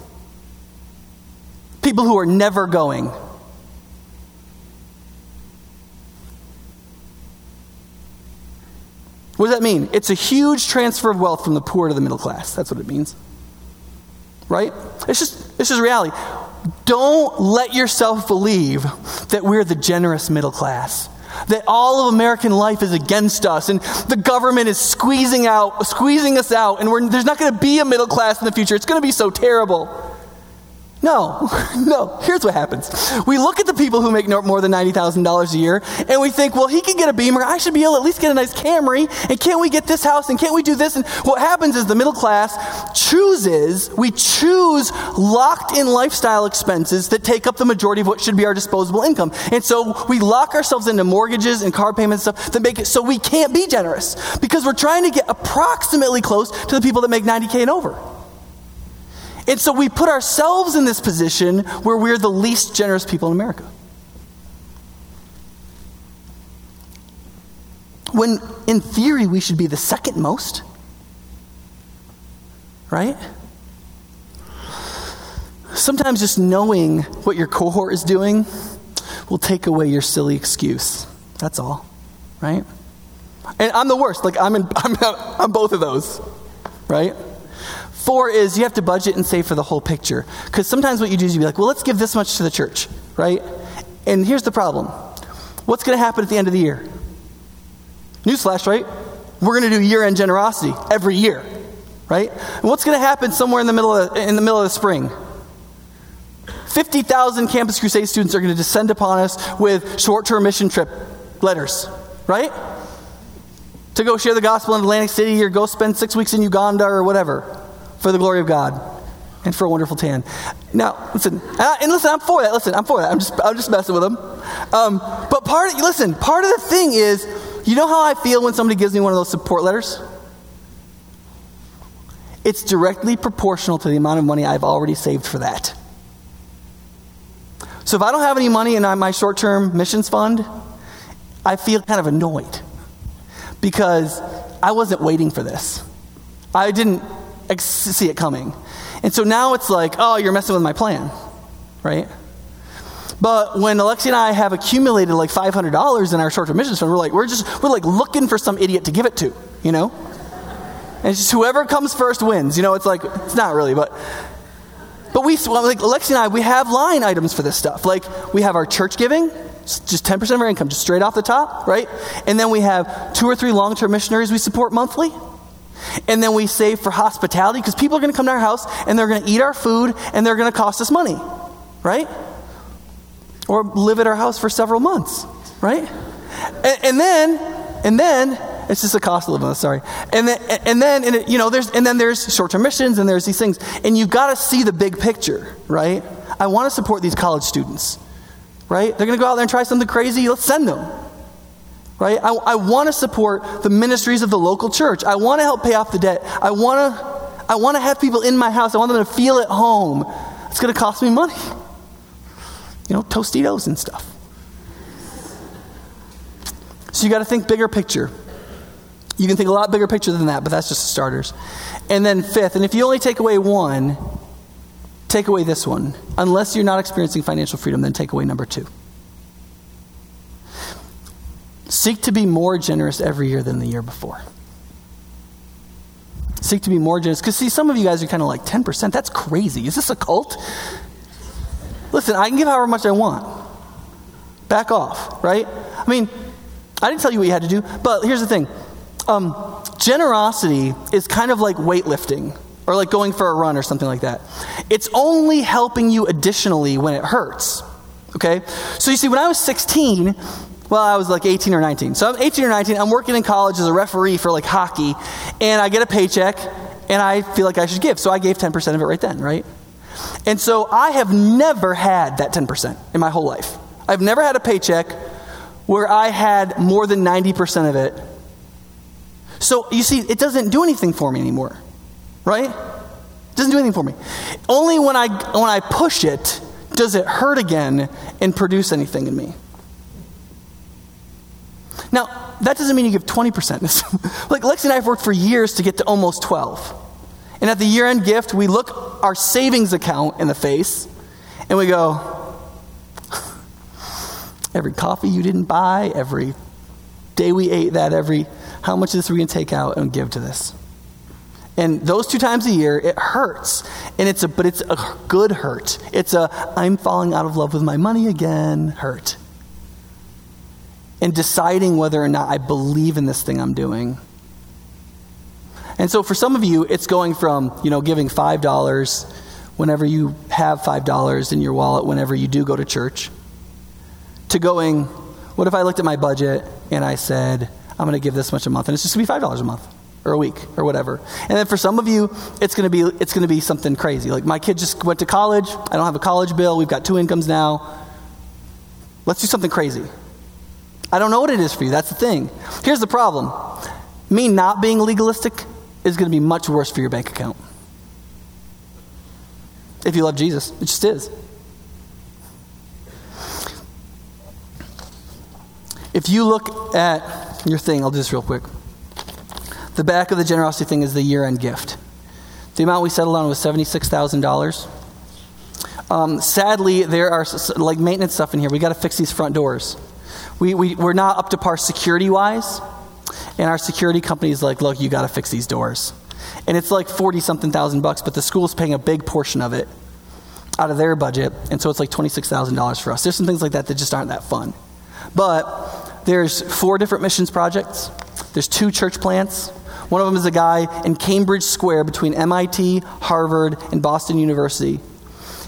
People who are never going. What does that mean? It's a huge transfer of wealth from the poor to the middle class. That's what it means. Right? It's just, it's just reality. Don't let yourself believe that we're the generous middle class that all of American life is against us and the government is squeezing out, squeezing us out, and there's not going to be a middle class in the future. It's going to be so terrible. No, no. Here's what happens. We look at the people who make more than $90,000 a year and we think, well, he can get a Beamer. I should be able to at least get a nice Camry. And can't we get this house? And can't we do this? And what happens is the middle class chooses, we choose locked in lifestyle expenses that take up the majority of what should be our disposable income. And so we lock ourselves into mortgages and car payments and stuff that make it so we can't be generous because we're trying to get approximately close to the people that make 90K and over. And so we put ourselves in this position where we're the least generous people in America. When in theory we should be the second most. Right? Sometimes just knowing what your cohort is doing will take away your silly excuse. That's all. Right? And I'm the worst. Like I'm in, I'm, I'm both of those. Right? Four is you have to budget and save for the whole picture. Because sometimes what you do is you be like, well, let's give this much to the church, right? And here's the problem what's going to happen at the end of the year? Newsflash, right? We're going to do year end generosity every year, right? And what's going to happen somewhere in the middle of, in the, middle of the spring? 50,000 Campus Crusade students are going to descend upon us with short term mission trip letters, right? To go share the gospel in Atlantic City or go spend six weeks in Uganda or whatever for the glory of God. and for a wonderful tan. Now, listen, and, I, and, listen, I'm for that. Listen, I'm for that. I'm just, I'm just messing with them. Um, but part, of, listen, part of the thing is, you know how I feel when somebody gives me one of those support letters? It's directly proportional to the amount of money I've already saved for that. So if I don't have any money in my short term missions fund, I feel kind of annoyed because I wasn't waiting for this. I didn't see it coming. And so now it's like, oh, you're messing with my plan, right? But when Alexi and I have accumulated like $500 in our short-term missions fund, we're like, we're just, we're like looking for some idiot to give it to, you know? And it's just whoever comes first wins. You know, it's like, it's not really, but but we, like Alexi and I, we have line items for this stuff. Like we have our church giving, just 10% of our income, just straight off the top, right? And then we have two or three long term missionaries we support monthly. And then we save for hospitality because people are going to come to our house and they're going to eat our food and they're going to cost us money, right? Or live at our house for several months, right? And, and then, and then, it's just a cost of living. Sorry, and then, and then, and it, you know, there's, and then there's short-term missions, and there's these things, and you've got to see the big picture, right? I want to support these college students, right? They're going to go out there and try something crazy. Let's send them, right? I, I want to support the ministries of the local church. I want to help pay off the debt. I want to, I want to have people in my house. I want them to feel at home. It's going to cost me money, you know, Tostitos and stuff. So you got to think bigger picture. You can think a lot bigger picture than that, but that's just the starters. And then fifth, and if you only take away one, take away this one. Unless you're not experiencing financial freedom, then take away number two. Seek to be more generous every year than the year before. Seek to be more generous. Because, see, some of you guys are kind of like 10%. That's crazy. Is this a cult? Listen, I can give however much I want. Back off, right? I mean, I didn't tell you what you had to do, but here's the thing um, generosity is kind of like weightlifting or like going for a run or something like that. It's only helping you additionally when it hurts. Okay? So you see, when I was 16, well, I was like 18 or 19. So I'm 18 or 19, I'm working in college as a referee for like hockey, and I get a paycheck, and I feel like I should give. So I gave 10% of it right then, right? And so I have never had that 10% in my whole life. I've never had a paycheck where I had more than 90% of it so you see, it doesn't do anything for me anymore, right? It doesn't do anything for me. Only when I when I push it does it hurt again and produce anything in me. Now, that doesn't mean you give 20%. like Lexi and I have worked for years to get to almost 12. And at the year end gift, we look our savings account in the face and we go, every coffee you didn't buy, every day we ate that, every how much of this are we going to take out and give to this? And those two times a year, it hurts. And it's a, but it's a good hurt. It's a, I'm falling out of love with my money again hurt. And deciding whether or not I believe in this thing I'm doing. And so for some of you, it's going from, you know, giving $5 whenever you have $5 in your wallet whenever you do go to church, to going, what if I looked at my budget and I said, I'm going to give this much a month, and it's just going to be five dollars a month or a week or whatever. And then for some of you, it's going to be it's going to be something crazy. Like my kid just went to college. I don't have a college bill. We've got two incomes now. Let's do something crazy. I don't know what it is for you. That's the thing. Here's the problem. Me not being legalistic is going to be much worse for your bank account. If you love Jesus, it just is. If you look at your thing, I'll do this real quick. The back of the generosity thing is the year end gift. The amount we settled on was $76,000. Um, sadly, there are like maintenance stuff in here. We got to fix these front doors. We, we, we're not up to par security wise. And our security company is like, look, you got to fix these doors. And it's like 40 something thousand bucks, but the school's paying a big portion of it out of their budget. And so it's like $26,000 for us. There's some things like that that just aren't that fun. But there's four different missions projects. There's two church plants. One of them is a guy in Cambridge Square between MIT, Harvard, and Boston University.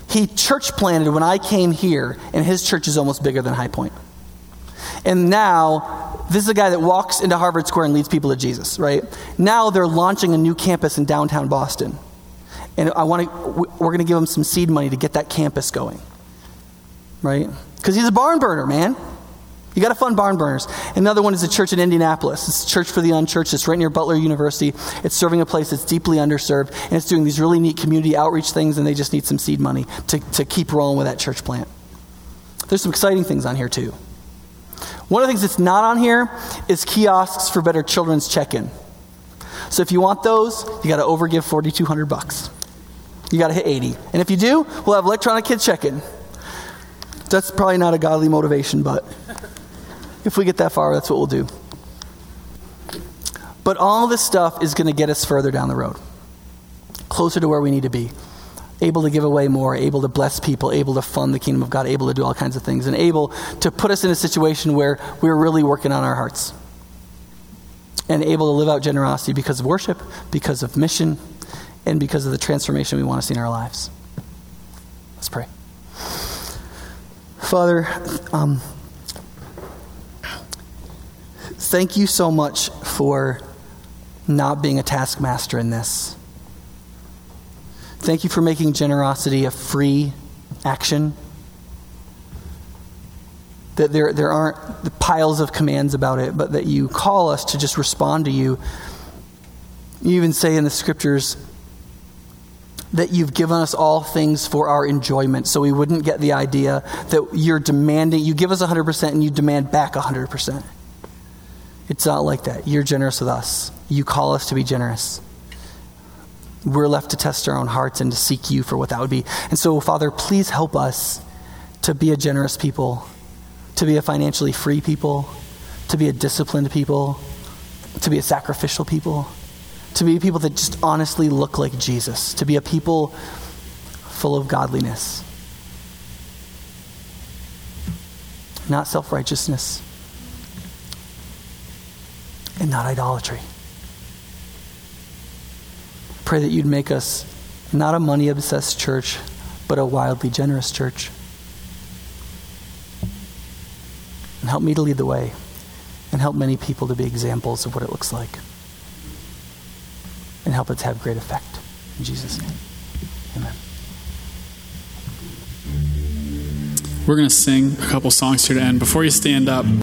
He church planted when I came here, and his church is almost bigger than High Point. And now, this is a guy that walks into Harvard Square and leads people to Jesus, right? Now they're launching a new campus in downtown Boston. And I want to, we're going to give him some seed money to get that campus going. Right? Because he's a barn burner, man. You got to fund barn burners. Another one is a church in Indianapolis. It's a church for the unchurched. It's right near Butler University. It's serving a place that's deeply underserved, and it's doing these really neat community outreach things, and they just need some seed money to, to keep rolling with that church plant. There's some exciting things on here, too. One of the things that's not on here is kiosks for better children's check-in. So if you want those, you got to overgive 4200 bucks. You got to hit 80. And if you do, we'll have electronic kids check-in. That's probably not a godly motivation, but if we get that far, that's what we'll do. But all this stuff is going to get us further down the road, closer to where we need to be. Able to give away more, able to bless people, able to fund the kingdom of God, able to do all kinds of things, and able to put us in a situation where we're really working on our hearts. And able to live out generosity because of worship, because of mission, and because of the transformation we want to see in our lives. Let's pray. Father, um, thank you so much for not being a taskmaster in this. Thank you for making generosity a free action. That there, there aren't piles of commands about it, but that you call us to just respond to you. You even say in the scriptures that you've given us all things for our enjoyment, so we wouldn't get the idea that you're demanding, you give us 100% and you demand back 100%. It's not like that. You're generous with us. You call us to be generous. We're left to test our own hearts and to seek you for what that would be. And so, Father, please help us to be a generous people, to be a financially free people, to be a disciplined people, to be a sacrificial people, to be people that just honestly look like Jesus, to be a people full of godliness, not self righteousness and not idolatry. Pray that you'd make us not a money obsessed church, but a wildly generous church. And help me to lead the way, and help many people to be examples of what it looks like. And help it to have great effect. In Jesus' name, amen. We're going to sing a couple songs here to end. Before you stand up,